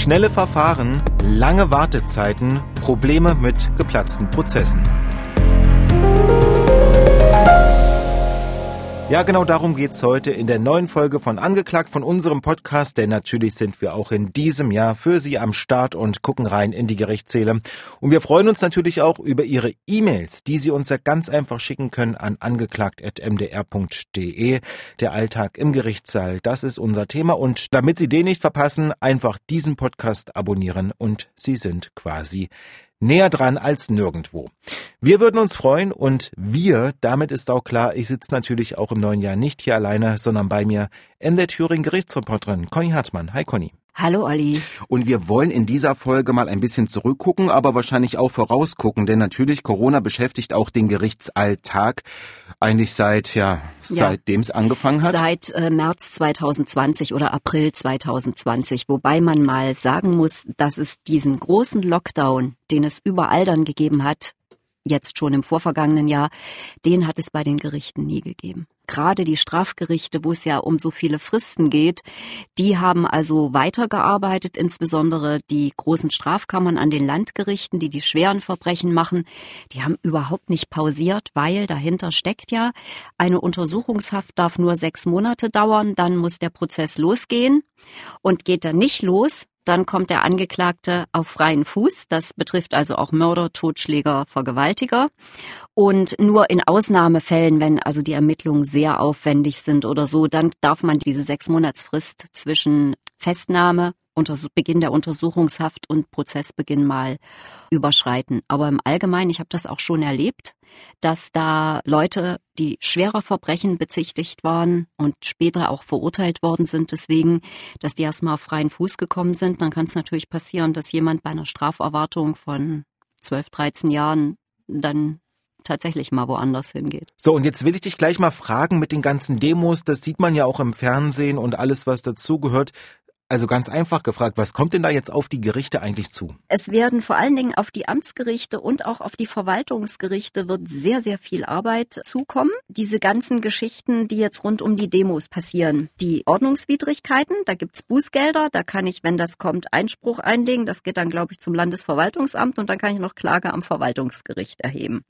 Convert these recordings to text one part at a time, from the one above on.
Schnelle Verfahren, lange Wartezeiten, Probleme mit geplatzten Prozessen. Ja, genau darum geht's heute in der neuen Folge von Angeklagt von unserem Podcast, denn natürlich sind wir auch in diesem Jahr für Sie am Start und gucken rein in die Gerichtssäle. Und wir freuen uns natürlich auch über Ihre E-Mails, die Sie uns ja ganz einfach schicken können an angeklagt.mdr.de. Der Alltag im Gerichtssaal, das ist unser Thema und damit Sie den nicht verpassen, einfach diesen Podcast abonnieren und Sie sind quasi näher dran als nirgendwo. Wir würden uns freuen und wir, damit ist auch klar, ich sitze natürlich auch im neuen Jahr nicht hier alleine, sondern bei mir in der Thüringen Gerichtsreporterin Conny Hartmann. Hi Conny. Hallo Olli. Und wir wollen in dieser Folge mal ein bisschen zurückgucken, aber wahrscheinlich auch vorausgucken, denn natürlich Corona beschäftigt auch den Gerichtsalltag eigentlich seit ja, seitdem es angefangen hat. Seit äh, März 2020 oder April 2020, wobei man mal sagen muss, dass es diesen großen Lockdown, den es überall dann gegeben hat, jetzt schon im vorvergangenen Jahr, den hat es bei den Gerichten nie gegeben. Gerade die Strafgerichte, wo es ja um so viele Fristen geht, die haben also weitergearbeitet, insbesondere die großen Strafkammern an den Landgerichten, die die schweren Verbrechen machen, die haben überhaupt nicht pausiert, weil dahinter steckt ja, eine Untersuchungshaft darf nur sechs Monate dauern, dann muss der Prozess losgehen. Und geht er nicht los, dann kommt der Angeklagte auf freien Fuß. Das betrifft also auch Mörder, Totschläger, Vergewaltiger. Und nur in Ausnahmefällen, wenn also die Ermittlungen sehr aufwendig sind oder so, dann darf man diese sechs Monatsfrist zwischen Festnahme Beginn der Untersuchungshaft und Prozessbeginn mal überschreiten. Aber im Allgemeinen, ich habe das auch schon erlebt, dass da Leute, die schwerer Verbrechen bezichtigt waren und später auch verurteilt worden sind, deswegen, dass die erstmal auf freien Fuß gekommen sind, dann kann es natürlich passieren, dass jemand bei einer Straferwartung von 12, 13 Jahren dann tatsächlich mal woanders hingeht. So, und jetzt will ich dich gleich mal fragen mit den ganzen Demos, das sieht man ja auch im Fernsehen und alles, was dazugehört. Also ganz einfach gefragt, was kommt denn da jetzt auf die Gerichte eigentlich zu? Es werden vor allen Dingen auf die Amtsgerichte und auch auf die Verwaltungsgerichte wird sehr, sehr viel Arbeit zukommen. Diese ganzen Geschichten, die jetzt rund um die Demos passieren. Die Ordnungswidrigkeiten, da gibt's Bußgelder, da kann ich, wenn das kommt, Einspruch einlegen. Das geht dann, glaube ich, zum Landesverwaltungsamt und dann kann ich noch Klage am Verwaltungsgericht erheben.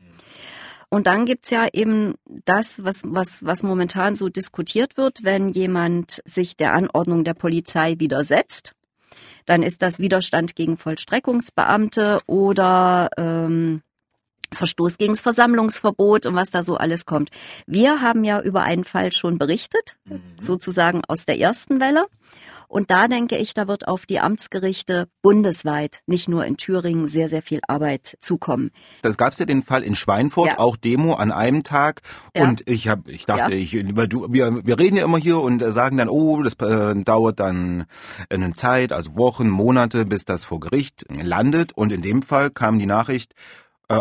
Und dann gibt's ja eben das, was, was, was momentan so diskutiert wird, wenn jemand sich der Anordnung der Polizei widersetzt. Dann ist das Widerstand gegen Vollstreckungsbeamte oder ähm, Verstoß gegen das Versammlungsverbot und was da so alles kommt. Wir haben ja über einen Fall schon berichtet, mhm. sozusagen aus der ersten Welle. Und da denke ich, da wird auf die Amtsgerichte bundesweit, nicht nur in Thüringen, sehr, sehr viel Arbeit zukommen. Das gab es ja den Fall in Schweinfurt, ja. auch Demo an einem Tag. Ja. Und ich habe, ich dachte, ja. ich, du, wir, wir reden ja immer hier und sagen dann, oh, das äh, dauert dann eine Zeit, also Wochen, Monate, bis das vor Gericht landet. Und in dem Fall kam die Nachricht, äh,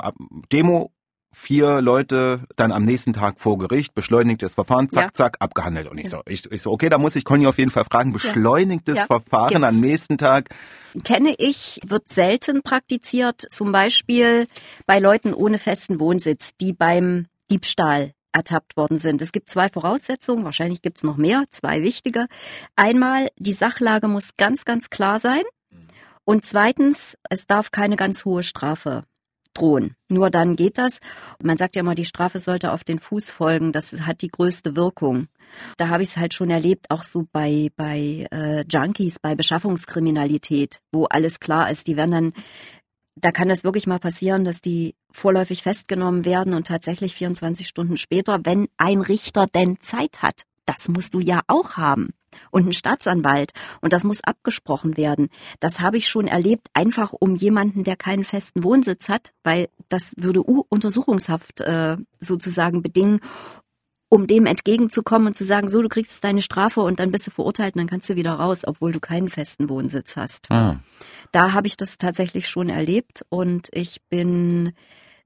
Demo vier Leute dann am nächsten Tag vor Gericht, beschleunigtes Verfahren, zack, ja. zack, abgehandelt. Und ich so, ich, ich so, okay, da muss ich Conny auf jeden Fall fragen, beschleunigtes ja. Verfahren Gibt's. am nächsten Tag. Kenne ich, wird selten praktiziert, zum Beispiel bei Leuten ohne festen Wohnsitz, die beim Diebstahl ertappt worden sind. Es gibt zwei Voraussetzungen, wahrscheinlich gibt es noch mehr, zwei wichtige. Einmal, die Sachlage muss ganz, ganz klar sein. Und zweitens, es darf keine ganz hohe Strafe drohen. Nur dann geht das. Man sagt ja immer, die Strafe sollte auf den Fuß folgen. Das hat die größte Wirkung. Da habe ich es halt schon erlebt, auch so bei, bei äh, Junkies, bei Beschaffungskriminalität, wo alles klar ist. Die werden dann, da kann das wirklich mal passieren, dass die vorläufig festgenommen werden und tatsächlich 24 Stunden später, wenn ein Richter denn Zeit hat. Das musst du ja auch haben und ein Staatsanwalt. Und das muss abgesprochen werden. Das habe ich schon erlebt, einfach um jemanden, der keinen festen Wohnsitz hat, weil das würde U Untersuchungshaft äh, sozusagen bedingen, um dem entgegenzukommen und zu sagen, so, du kriegst jetzt deine Strafe und dann bist du verurteilt und dann kannst du wieder raus, obwohl du keinen festen Wohnsitz hast. Ah. Da habe ich das tatsächlich schon erlebt und ich bin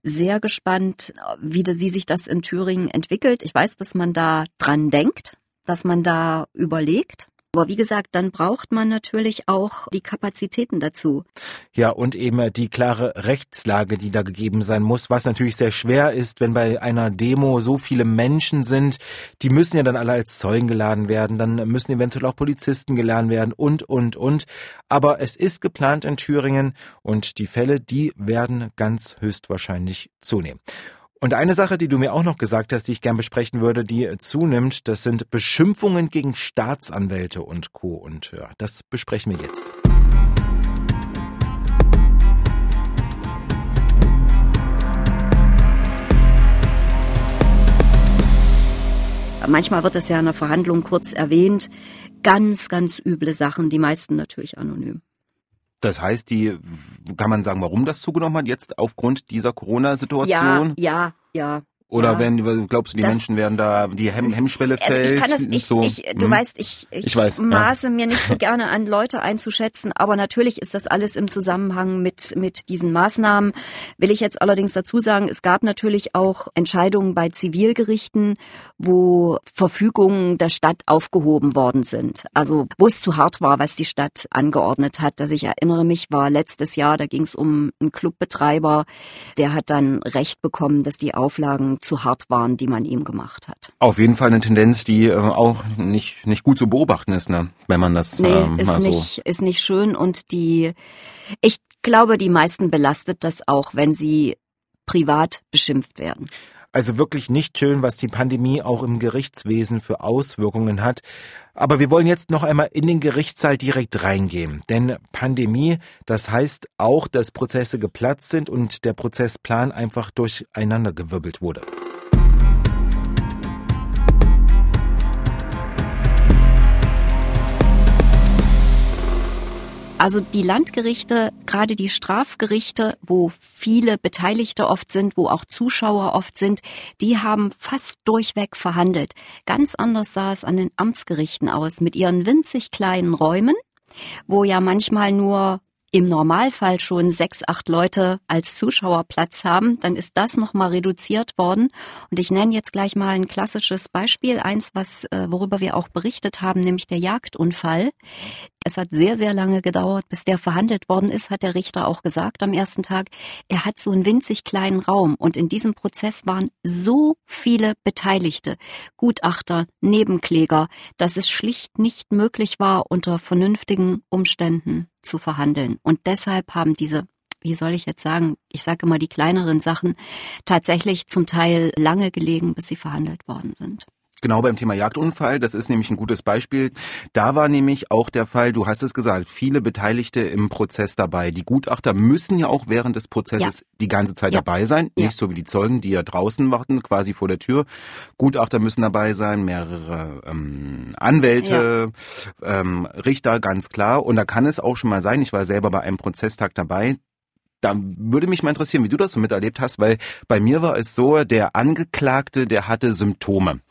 sehr gespannt, wie, wie sich das in Thüringen entwickelt. Ich weiß, dass man da dran denkt, dass man da überlegt. Aber wie gesagt, dann braucht man natürlich auch die Kapazitäten dazu. Ja, und eben die klare Rechtslage, die da gegeben sein muss, was natürlich sehr schwer ist, wenn bei einer Demo so viele Menschen sind. Die müssen ja dann alle als Zeugen geladen werden, dann müssen eventuell auch Polizisten geladen werden und, und, und. Aber es ist geplant in Thüringen und die Fälle, die werden ganz höchstwahrscheinlich zunehmen. Und eine Sache, die du mir auch noch gesagt hast, die ich gern besprechen würde, die zunimmt, das sind Beschimpfungen gegen Staatsanwälte und Co. Und ja, das besprechen wir jetzt. Manchmal wird es ja in der Verhandlung kurz erwähnt. Ganz, ganz üble Sachen, die meisten natürlich anonym. Das heißt, die kann man sagen, warum das zugenommen hat jetzt aufgrund dieser Corona-Situation? Ja, ja, ja. Oder ja. wenn, glaubst du, die das, Menschen werden da, die Hemm Hemmschwelle fällt? Also ich kann das, ich, so, ich, du hm? weißt, ich, ich, ich weiß, maße ja. mir nicht so gerne an, Leute einzuschätzen, aber natürlich ist das alles im Zusammenhang mit, mit diesen Maßnahmen. Will ich jetzt allerdings dazu sagen, es gab natürlich auch Entscheidungen bei Zivilgerichten, wo Verfügungen der Stadt aufgehoben worden sind. Also, wo es zu hart war, was die Stadt angeordnet hat. Dass ich erinnere mich, war letztes Jahr, da ging es um einen Clubbetreiber, der hat dann Recht bekommen, dass die Auflagen zu hart waren, die man ihm gemacht hat. Auf jeden Fall eine Tendenz, die äh, auch nicht, nicht gut zu beobachten ist, ne? wenn man das nee, ähm, ist mal so... Nicht, ist nicht schön und die, ich glaube, die meisten belastet das auch, wenn sie privat beschimpft werden. Also wirklich nicht schön, was die Pandemie auch im Gerichtswesen für Auswirkungen hat. Aber wir wollen jetzt noch einmal in den Gerichtssaal direkt reingehen. Denn Pandemie, das heißt auch, dass Prozesse geplatzt sind und der Prozessplan einfach durcheinandergewirbelt wurde. Also die Landgerichte, gerade die Strafgerichte, wo viele Beteiligte oft sind, wo auch Zuschauer oft sind, die haben fast durchweg verhandelt. Ganz anders sah es an den Amtsgerichten aus, mit ihren winzig kleinen Räumen, wo ja manchmal nur im Normalfall schon sechs, acht Leute als Zuschauer Platz haben, dann ist das nochmal reduziert worden. Und ich nenne jetzt gleich mal ein klassisches Beispiel, eins, was, äh, worüber wir auch berichtet haben, nämlich der Jagdunfall. Es hat sehr, sehr lange gedauert, bis der verhandelt worden ist, hat der Richter auch gesagt am ersten Tag. Er hat so einen winzig kleinen Raum und in diesem Prozess waren so viele Beteiligte, Gutachter, Nebenkläger, dass es schlicht nicht möglich war, unter vernünftigen Umständen zu verhandeln. Und deshalb haben diese wie soll ich jetzt sagen, ich sage immer die kleineren Sachen, tatsächlich zum Teil lange gelegen, bis sie verhandelt worden sind. Genau beim Thema Jagdunfall, das ist nämlich ein gutes Beispiel. Da war nämlich auch der Fall, du hast es gesagt, viele Beteiligte im Prozess dabei. Die Gutachter müssen ja auch während des Prozesses ja. die ganze Zeit ja. dabei sein, ja. nicht so wie die Zeugen, die ja draußen warten, quasi vor der Tür. Gutachter müssen dabei sein, mehrere ähm, Anwälte, ähm, Richter, ganz klar. Und da kann es auch schon mal sein, ich war selber bei einem Prozesstag dabei, da würde mich mal interessieren, wie du das so miterlebt hast, weil bei mir war es so, der Angeklagte, der hatte Symptome.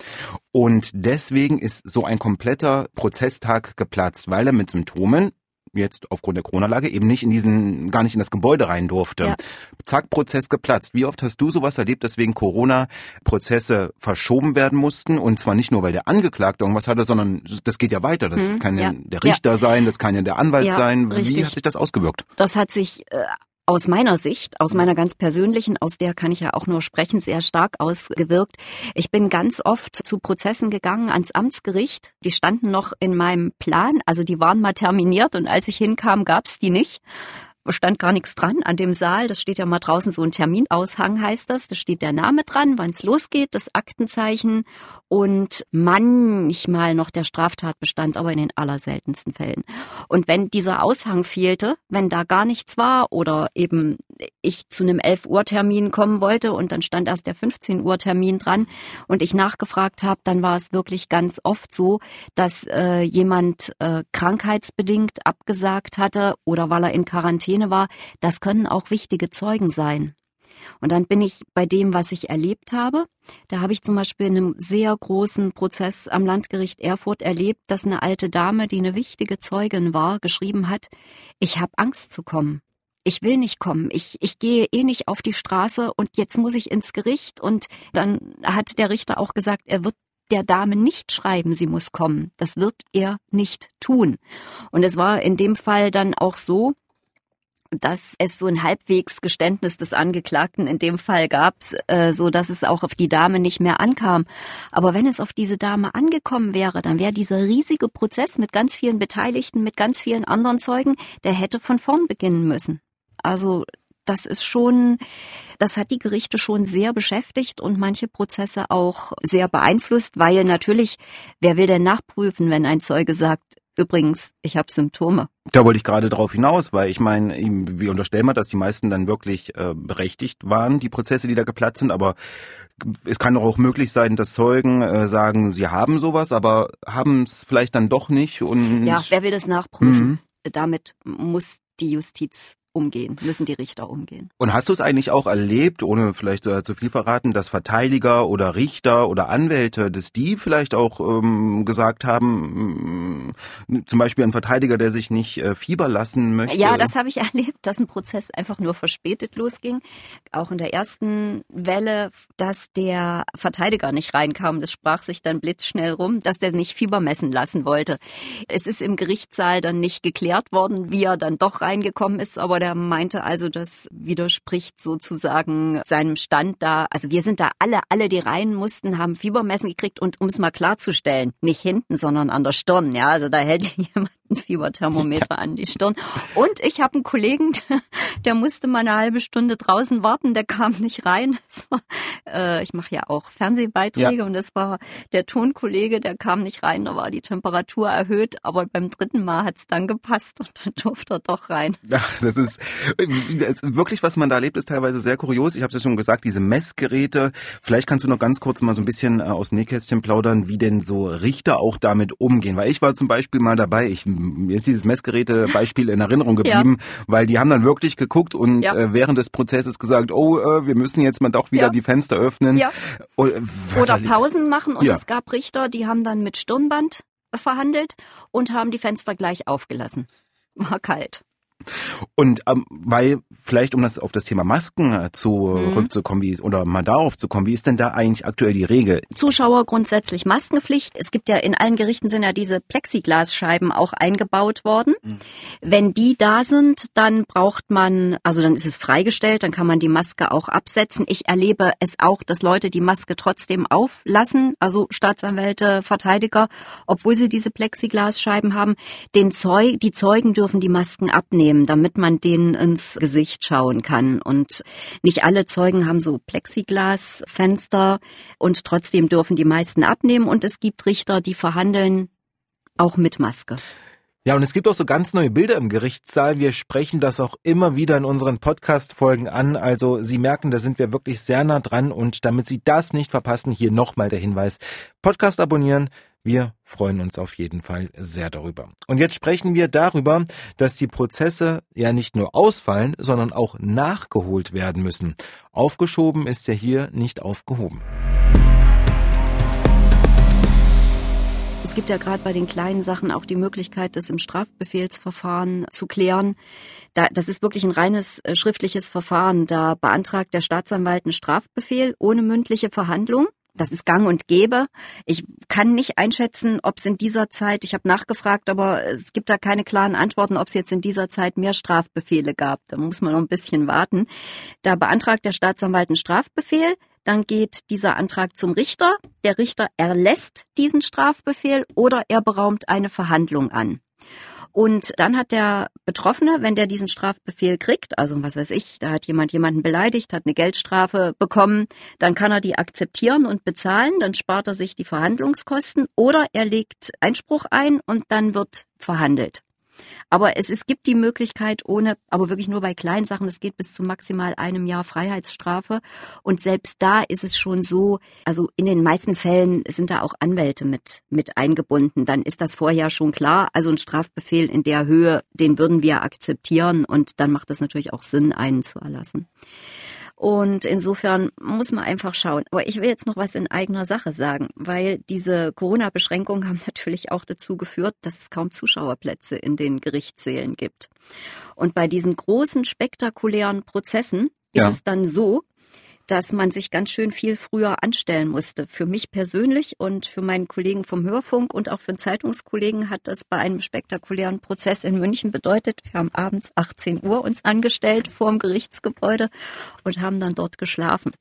Und deswegen ist so ein kompletter Prozesstag geplatzt, weil er mit Symptomen jetzt aufgrund der Corona-Lage eben nicht in diesen, gar nicht in das Gebäude rein durfte. Ja. Zack, Prozess geplatzt. Wie oft hast du sowas erlebt, dass wegen Corona Prozesse verschoben werden mussten? Und zwar nicht nur, weil der Angeklagte irgendwas hatte, sondern das geht ja weiter. Das mhm, kann ja, der Richter ja. sein, das kann ja der Anwalt sein. Wie richtig. hat sich das ausgewirkt? Das hat sich äh, aus meiner Sicht, aus meiner ganz persönlichen, aus der kann ich ja auch nur sprechen, sehr stark ausgewirkt. Ich bin ganz oft zu Prozessen gegangen ans Amtsgericht. Die standen noch in meinem Plan, also die waren mal terminiert und als ich hinkam, gab's die nicht stand gar nichts dran an dem Saal. Das steht ja mal draußen so ein Terminaushang heißt das. Da steht der Name dran, wann es losgeht, das Aktenzeichen und manchmal noch der Straftatbestand, aber in den allerseltensten Fällen. Und wenn dieser Aushang fehlte, wenn da gar nichts war oder eben ich zu einem 11 Uhr Termin kommen wollte und dann stand erst der 15 Uhr Termin dran und ich nachgefragt habe, dann war es wirklich ganz oft so, dass äh, jemand äh, krankheitsbedingt abgesagt hatte oder weil er in Quarantäne Quarantäne war, das können auch wichtige Zeugen sein. Und dann bin ich bei dem, was ich erlebt habe. Da habe ich zum Beispiel in einem sehr großen Prozess am Landgericht Erfurt erlebt, dass eine alte Dame, die eine wichtige Zeugin war, geschrieben hat, ich habe Angst zu kommen. Ich will nicht kommen. Ich, ich gehe eh nicht auf die Straße und jetzt muss ich ins Gericht. Und dann hat der Richter auch gesagt, er wird der Dame nicht schreiben, sie muss kommen. Das wird er nicht tun. Und es war in dem Fall dann auch so, dass es so ein halbwegs Geständnis des Angeklagten in dem Fall gab, äh, so dass es auch auf die Dame nicht mehr ankam. Aber wenn es auf diese Dame angekommen wäre, dann wäre dieser riesige Prozess mit ganz vielen Beteiligten, mit ganz vielen anderen Zeugen, der hätte von vorn beginnen müssen. Also das ist schon, das hat die Gerichte schon sehr beschäftigt und manche Prozesse auch sehr beeinflusst, weil natürlich, wer will denn nachprüfen, wenn ein Zeuge sagt, Übrigens, ich habe Symptome. Da wollte ich gerade drauf hinaus, weil ich meine, wie unterstellen wir, dass die meisten dann wirklich äh, berechtigt waren, die Prozesse, die da geplatzt sind, aber es kann doch auch möglich sein, dass Zeugen äh, sagen, sie haben sowas, aber haben es vielleicht dann doch nicht und Ja, wer will das nachprüfen? Mhm. Damit muss die Justiz umgehen, müssen die Richter umgehen. Und hast du es eigentlich auch erlebt, ohne vielleicht äh, zu viel verraten, dass Verteidiger oder Richter oder Anwälte, dass die vielleicht auch ähm, gesagt haben, mh, mm, zum Beispiel ein Verteidiger, der sich nicht äh, Fieber lassen möchte? Ja, das habe ich erlebt, dass ein Prozess einfach nur verspätet losging. Auch in der ersten Welle, dass der Verteidiger nicht reinkam. Das sprach sich dann blitzschnell rum, dass der nicht Fieber messen lassen wollte. Es ist im Gerichtssaal dann nicht geklärt worden, wie er dann doch reingekommen ist, aber der meinte also, das widerspricht sozusagen seinem Stand da. Also wir sind da alle, alle, die rein mussten, haben Fiebermessen gekriegt und um es mal klarzustellen, nicht hinten, sondern an der Stirn. Ja, also da hält jemand ein Fieberthermometer ja. an die Stirn. Und ich habe einen Kollegen, der musste mal eine halbe Stunde draußen warten, der kam nicht rein. War, äh, ich mache ja auch Fernsehbeiträge ja. und das war der Tonkollege, der kam nicht rein, da war die Temperatur erhöht, aber beim dritten Mal hat's dann gepasst und dann durfte er doch rein. Ja, das ist wirklich, was man da erlebt, ist teilweise sehr kurios. Ich habe es ja schon gesagt, diese Messgeräte. Vielleicht kannst du noch ganz kurz mal so ein bisschen äh, aus Nähkästchen plaudern, wie denn so Richter auch damit umgehen. Weil ich war zum Beispiel mal dabei, ich mir ist dieses Messgeräte-Beispiel in Erinnerung geblieben, ja. weil die haben dann wirklich geguckt und ja. äh, während des Prozesses gesagt, oh, äh, wir müssen jetzt mal doch wieder ja. die Fenster öffnen. Ja. Oh, Oder Pausen machen und es gab Richter, die haben dann mit Stirnband verhandelt und haben die Fenster gleich aufgelassen. War kalt. Und ähm, weil, vielleicht um das auf das Thema Masken äh, zurückzukommen, mhm. wie oder mal darauf zu kommen, wie ist denn da eigentlich aktuell die Regel? Zuschauer grundsätzlich Maskenpflicht. Es gibt ja in allen Gerichten sind ja diese Plexiglasscheiben auch eingebaut worden. Mhm. Wenn die da sind, dann braucht man, also dann ist es freigestellt, dann kann man die Maske auch absetzen. Ich erlebe es auch, dass Leute die Maske trotzdem auflassen, also Staatsanwälte, Verteidiger, obwohl sie diese Plexiglasscheiben haben. Den Zeug, die Zeugen dürfen die Masken abnehmen nehmen, damit man denen ins Gesicht schauen kann. Und nicht alle Zeugen haben so Plexiglasfenster und trotzdem dürfen die meisten abnehmen. Und es gibt Richter, die verhandeln auch mit Maske. Ja, und es gibt auch so ganz neue Bilder im Gerichtssaal. Wir sprechen das auch immer wieder in unseren Podcast-Folgen an. Also Sie merken, da sind wir wirklich sehr nah dran. Und damit Sie das nicht verpassen, hier nochmal der Hinweis. Podcast abonnieren, wir freuen uns auf jeden Fall sehr darüber. Und jetzt sprechen wir darüber, dass die Prozesse ja nicht nur ausfallen, sondern auch nachgeholt werden müssen. Aufgeschoben ist ja hier nicht aufgehoben. Es gibt ja gerade bei den kleinen Sachen auch die Möglichkeit, das im Strafbefehlsverfahren zu klären. Da, das ist wirklich ein reines äh, schriftliches Verfahren. Da beantragt der Staatsanwalt einen Strafbefehl ohne mündliche Verhandlung. Das ist gang und gäbe. Ich kann nicht einschätzen, ob es in dieser Zeit, ich habe nachgefragt, aber es gibt da keine klaren Antworten, ob es jetzt in dieser Zeit mehr Strafbefehle gab. Da muss man noch ein bisschen warten. Da beantragt der Staatsanwalt einen Strafbefehl. Dann geht dieser Antrag zum Richter. Der Richter erlässt diesen Strafbefehl oder er beraumt eine Verhandlung an. Und dann hat der Betroffene, wenn der diesen Strafbefehl kriegt, also was weiß ich, da hat jemand jemanden beleidigt, hat eine Geldstrafe bekommen, dann kann er die akzeptieren und bezahlen, dann spart er sich die Verhandlungskosten oder er legt Einspruch ein und dann wird verhandelt. Aber es, es gibt die Möglichkeit ohne, aber wirklich nur bei kleinen Sachen, es geht bis zu maximal einem Jahr Freiheitsstrafe. Und selbst da ist es schon so, also in den meisten Fällen sind da auch Anwälte mit, mit eingebunden. Dann ist das vorher schon klar. Also ein Strafbefehl in der Höhe, den würden wir akzeptieren und dann macht es natürlich auch Sinn, einen zu erlassen. Und insofern muss man einfach schauen. Aber ich will jetzt noch was in eigener Sache sagen, weil diese Corona-Beschränkungen haben natürlich auch dazu geführt, dass es kaum Zuschauerplätze in den Gerichtssälen gibt. Und bei diesen großen spektakulären Prozessen ja. ist es dann so, dass man sich ganz schön viel früher anstellen musste. Für mich persönlich und für meinen Kollegen vom Hörfunk und auch für einen Zeitungskollegen hat das bei einem spektakulären Prozess in München bedeutet, wir haben abends 18 Uhr uns angestellt vor dem Gerichtsgebäude und haben dann dort geschlafen.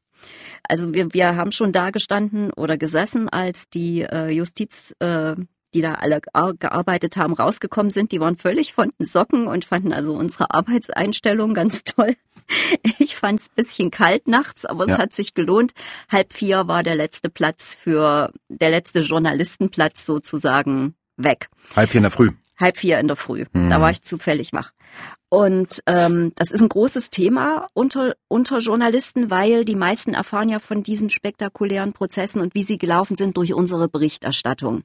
Also wir, wir haben schon da gestanden oder gesessen, als die äh, Justiz äh, die da alle gearbeitet haben, rausgekommen sind, die waren völlig von den Socken und fanden also unsere Arbeitseinstellung ganz toll. Ich fand es bisschen kalt nachts, aber ja. es hat sich gelohnt. Halb vier war der letzte Platz für, der letzte Journalistenplatz sozusagen weg. Halb vier in der Früh. Halb vier in der Früh. Mhm. Da war ich zufällig wach. Und ähm, das ist ein großes Thema unter, unter Journalisten, weil die meisten erfahren ja von diesen spektakulären Prozessen und wie sie gelaufen sind durch unsere Berichterstattung.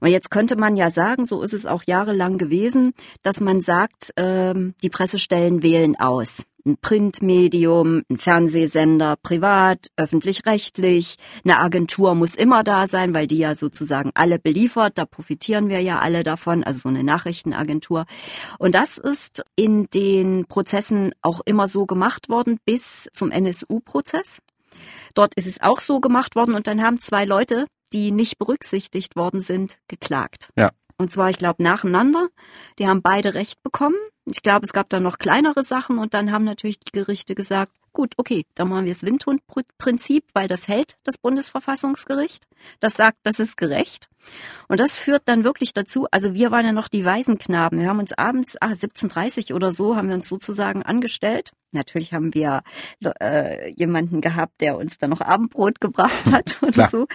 Und jetzt könnte man ja sagen, so ist es auch jahrelang gewesen, dass man sagt, ähm, die Pressestellen wählen aus ein Printmedium, ein Fernsehsender, privat, öffentlich-rechtlich. Eine Agentur muss immer da sein, weil die ja sozusagen alle beliefert. Da profitieren wir ja alle davon, also so eine Nachrichtenagentur. Und das ist in den Prozessen auch immer so gemacht worden bis zum NSU-Prozess. Dort ist es auch so gemacht worden und dann haben zwei Leute, die nicht berücksichtigt worden sind, geklagt. Ja. Und zwar, ich glaube, nacheinander. Die haben beide Recht bekommen. Ich glaube, es gab da noch kleinere Sachen und dann haben natürlich die Gerichte gesagt, gut, okay, dann machen wir das Windhund-Prinzip, weil das hält das Bundesverfassungsgericht. Das sagt, das ist gerecht. Und das führt dann wirklich dazu, also wir waren ja noch die Waisenknaben. Wir haben uns abends, ah, 17.30 oder so, haben wir uns sozusagen angestellt. Natürlich haben wir äh, jemanden gehabt, der uns dann noch Abendbrot gebracht hat oder so.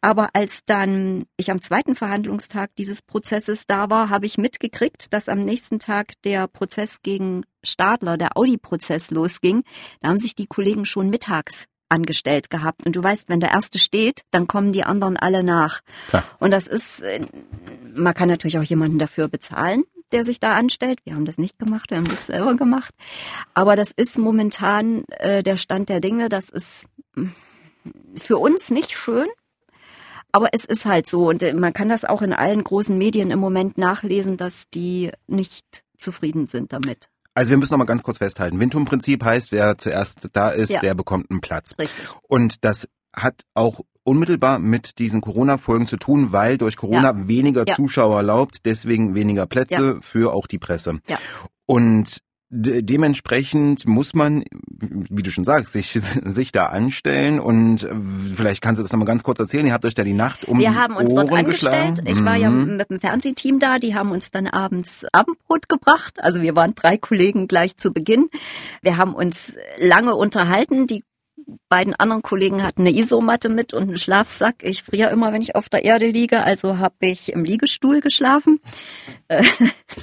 Aber als dann ich am zweiten Verhandlungstag dieses Prozesses da war, habe ich mitgekriegt, dass am nächsten Tag der Prozess gegen Stadler, der Audi-Prozess losging. Da haben sich die Kollegen schon mittags angestellt gehabt. Und du weißt, wenn der erste steht, dann kommen die anderen alle nach. Klar. Und das ist, äh, man kann natürlich auch jemanden dafür bezahlen, der sich da anstellt. Wir haben das nicht gemacht, wir haben das selber gemacht. Aber das ist momentan äh, der Stand der Dinge. Das ist mm, für uns nicht schön. Aber es ist halt so und äh, man kann das auch in allen großen Medien im Moment nachlesen, dass die nicht zufrieden sind damit. Also wir müssen noch mal ganz kurz festhalten. Windturmprinzip heißt, wer zuerst da ist, ja. der bekommt einen Platz. Richtig. Und das hat auch unmittelbar mit diesen Corona-Folgen zu tun, weil durch Corona ja. weniger ja. Zuschauer erlaubt, deswegen weniger Plätze für auch die Presse. Ja. Und dementsprechend muss man, wie du schon sagst, sich, sich da anstellen und vielleicht kannst du das nochmal ganz kurz erzählen. Ihr habt euch da die Nacht um Wir die haben uns Ohren dort angestellt. Geschlagen. Ich war ja mhm. mit dem Fernsehteam da. Die haben uns dann abends Abendbrot gebracht. Also wir waren drei Kollegen gleich zu Beginn. Wir haben uns lange unterhalten. Die beiden anderen Kollegen hatten eine Isomatte mit und einen Schlafsack. Ich friere immer, wenn ich auf der Erde liege, also habe ich im Liegestuhl geschlafen. Äh,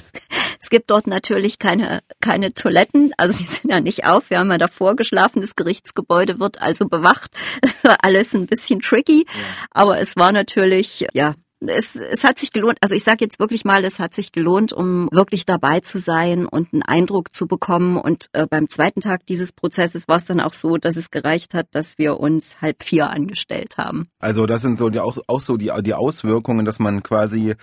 es gibt dort natürlich keine, keine Toiletten, also die sind ja nicht auf. Wir haben ja davor geschlafen, das Gerichtsgebäude wird also bewacht. Es war alles ein bisschen tricky, aber es war natürlich, ja, es, es hat sich gelohnt, also ich sage jetzt wirklich mal, es hat sich gelohnt, um wirklich dabei zu sein und einen Eindruck zu bekommen. Und äh, beim zweiten Tag dieses Prozesses war es dann auch so, dass es gereicht hat, dass wir uns halb vier angestellt haben. Also das sind so die, auch, auch so die, die Auswirkungen, dass man quasi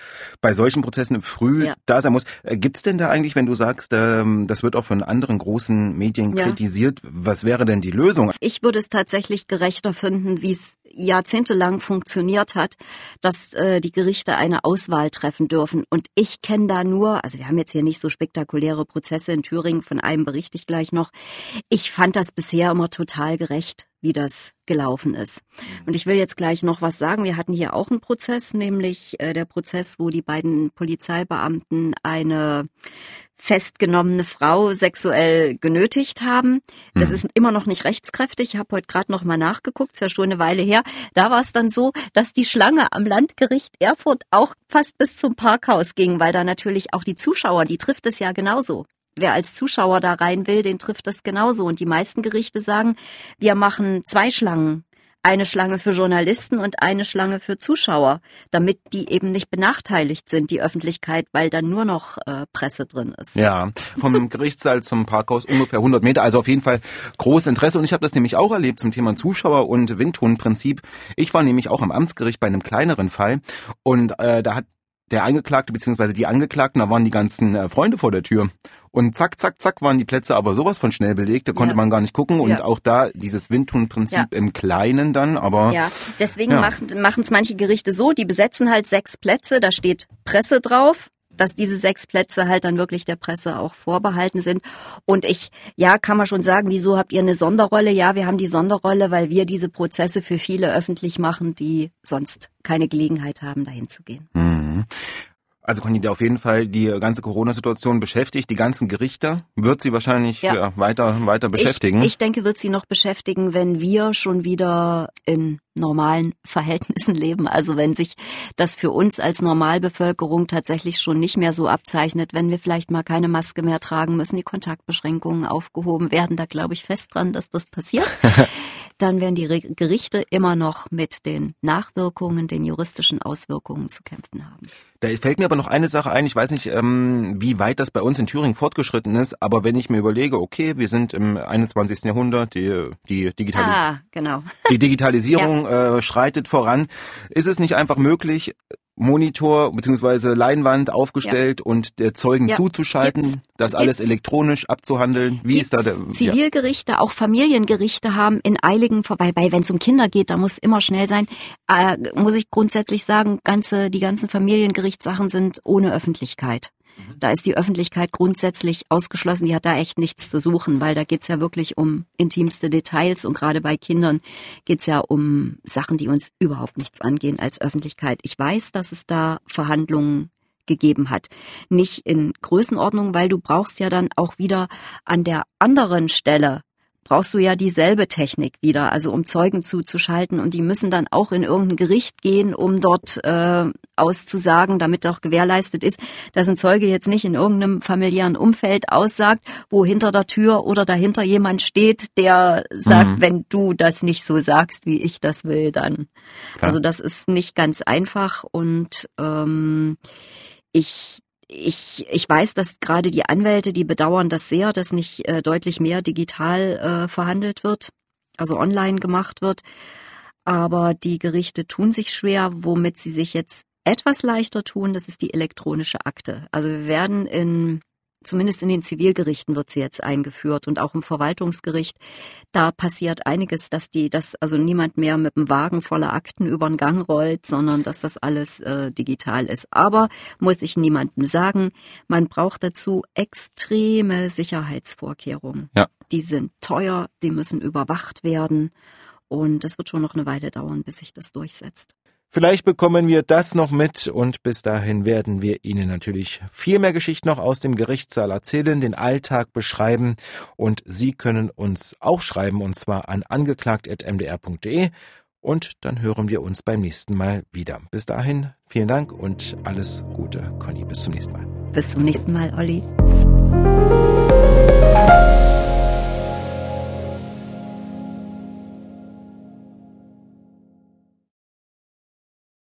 bei solchen Prozessen früh ja. da sein muss. Äh, Gibt es denn da eigentlich, wenn du sagst, ähm, das wird auch von anderen großen Medien ja. kritisiert, was wäre denn die Lösung? Ich würde es tatsächlich gerechter finden, wie es jahrzehntelang funktioniert hat, dass äh, die Gerichte eine Auswahl treffen dürfen. Und ich kenne da nur, also wir haben jetzt hier nicht so spektakuläre Prozesse in Thüringen, von einem berichte ich gleich noch. Ich fand das bisher immer total gerecht, wie das gelaufen ist. Und ich will jetzt gleich noch was sagen. Wir hatten hier auch einen Prozess, nämlich äh, der Prozess, wo die beiden Polizeibeamten eine festgenommene Frau sexuell genötigt haben. Das mhm. ist immer noch nicht rechtskräftig. Ich habe heute gerade noch mal nachgeguckt, ist ja schon eine Weile her. Da war es dann so, dass die Schlange am Landgericht Erfurt auch fast bis zum Parkhaus ging, weil da natürlich auch die Zuschauer, die trifft es ja genauso. Wer als Zuschauer da rein will, den trifft das genauso. Und die meisten Gerichte sagen, wir machen zwei Schlangen eine Schlange für Journalisten und eine Schlange für Zuschauer, damit die eben nicht benachteiligt sind, die Öffentlichkeit, weil dann nur noch äh, Presse drin ist. Ja, vom Gerichtssaal zum Parkhaus ungefähr 100 Meter, also auf jeden Fall großes Interesse. Und ich habe das nämlich auch erlebt zum Thema Zuschauer und Windhundprinzip. Ich war nämlich auch am Amtsgericht bei einem kleineren Fall und äh, da hat der Angeklagte bzw. die Angeklagten, da waren die ganzen äh, Freunde vor der Tür. Und zack, zack, zack waren die Plätze aber sowas von schnell belegt, da konnte ja. man gar nicht gucken. Und ja. auch da dieses Windhundprinzip ja. im Kleinen dann, aber. Ja, deswegen machen es manche Gerichte so, die besetzen halt sechs Plätze, da steht Presse drauf dass diese sechs Plätze halt dann wirklich der Presse auch vorbehalten sind. Und ich, ja, kann man schon sagen, wieso habt ihr eine Sonderrolle? Ja, wir haben die Sonderrolle, weil wir diese Prozesse für viele öffentlich machen, die sonst keine Gelegenheit haben, dahin zu gehen. Mhm. Also Conny, auf jeden Fall die ganze Corona-Situation beschäftigt, die ganzen Gerichte wird sie wahrscheinlich ja. Ja, weiter weiter beschäftigen. Ich, ich denke, wird sie noch beschäftigen, wenn wir schon wieder in normalen Verhältnissen leben. Also wenn sich das für uns als Normalbevölkerung tatsächlich schon nicht mehr so abzeichnet, wenn wir vielleicht mal keine Maske mehr tragen müssen, die Kontaktbeschränkungen aufgehoben werden, da glaube ich fest dran, dass das passiert. dann werden die Gerichte immer noch mit den Nachwirkungen, den juristischen Auswirkungen zu kämpfen haben. Da fällt mir aber noch eine Sache ein. Ich weiß nicht, ähm, wie weit das bei uns in Thüringen fortgeschritten ist, aber wenn ich mir überlege, okay, wir sind im 21. Jahrhundert, die, die, Digitali ah, genau. die Digitalisierung ja. äh, schreitet voran, ist es nicht einfach möglich, Monitor bzw. Leinwand aufgestellt ja. und der Zeugen ja. zuzuschalten, Jetzt, das alles elektronisch abzuhandeln. Wie ist da der Zivilgerichte, ja. auch Familiengerichte haben in eiligen vorbei, weil wenn es um Kinder geht, da muss immer schnell sein. Äh, muss ich grundsätzlich sagen, ganze die ganzen Familiengerichtssachen sind ohne Öffentlichkeit. Da ist die Öffentlichkeit grundsätzlich ausgeschlossen, die hat da echt nichts zu suchen, weil da geht's ja wirklich um intimste Details und gerade bei Kindern geht's ja um Sachen, die uns überhaupt nichts angehen als Öffentlichkeit. Ich weiß, dass es da Verhandlungen gegeben hat. Nicht in Größenordnung, weil du brauchst ja dann auch wieder an der anderen Stelle brauchst du ja dieselbe Technik wieder, also um Zeugen zuzuschalten und die müssen dann auch in irgendein Gericht gehen, um dort äh, auszusagen, damit auch gewährleistet ist, dass ein Zeuge jetzt nicht in irgendeinem familiären Umfeld aussagt, wo hinter der Tür oder dahinter jemand steht, der sagt, mhm. wenn du das nicht so sagst, wie ich das will, dann. Klar. Also das ist nicht ganz einfach und ähm, ich ich, ich weiß, dass gerade die Anwälte, die bedauern das sehr, dass nicht äh, deutlich mehr digital äh, verhandelt wird, also online gemacht wird. Aber die Gerichte tun sich schwer, womit sie sich jetzt etwas leichter tun, das ist die elektronische Akte. Also wir werden in zumindest in den Zivilgerichten wird sie jetzt eingeführt und auch im Verwaltungsgericht. Da passiert einiges, dass die, dass also niemand mehr mit einem Wagen voller Akten über den Gang rollt, sondern dass das alles äh, digital ist. Aber muss ich niemandem sagen, man braucht dazu extreme Sicherheitsvorkehrungen. Ja. Die sind teuer, die müssen überwacht werden. Und es wird schon noch eine Weile dauern, bis sich das durchsetzt. Vielleicht bekommen wir das noch mit und bis dahin werden wir Ihnen natürlich viel mehr Geschichten noch aus dem Gerichtssaal erzählen, den Alltag beschreiben und Sie können uns auch schreiben und zwar an angeklagt.mdr.de und dann hören wir uns beim nächsten Mal wieder. Bis dahin vielen Dank und alles Gute, Conny. Bis zum nächsten Mal. Bis zum nächsten Mal, Olli.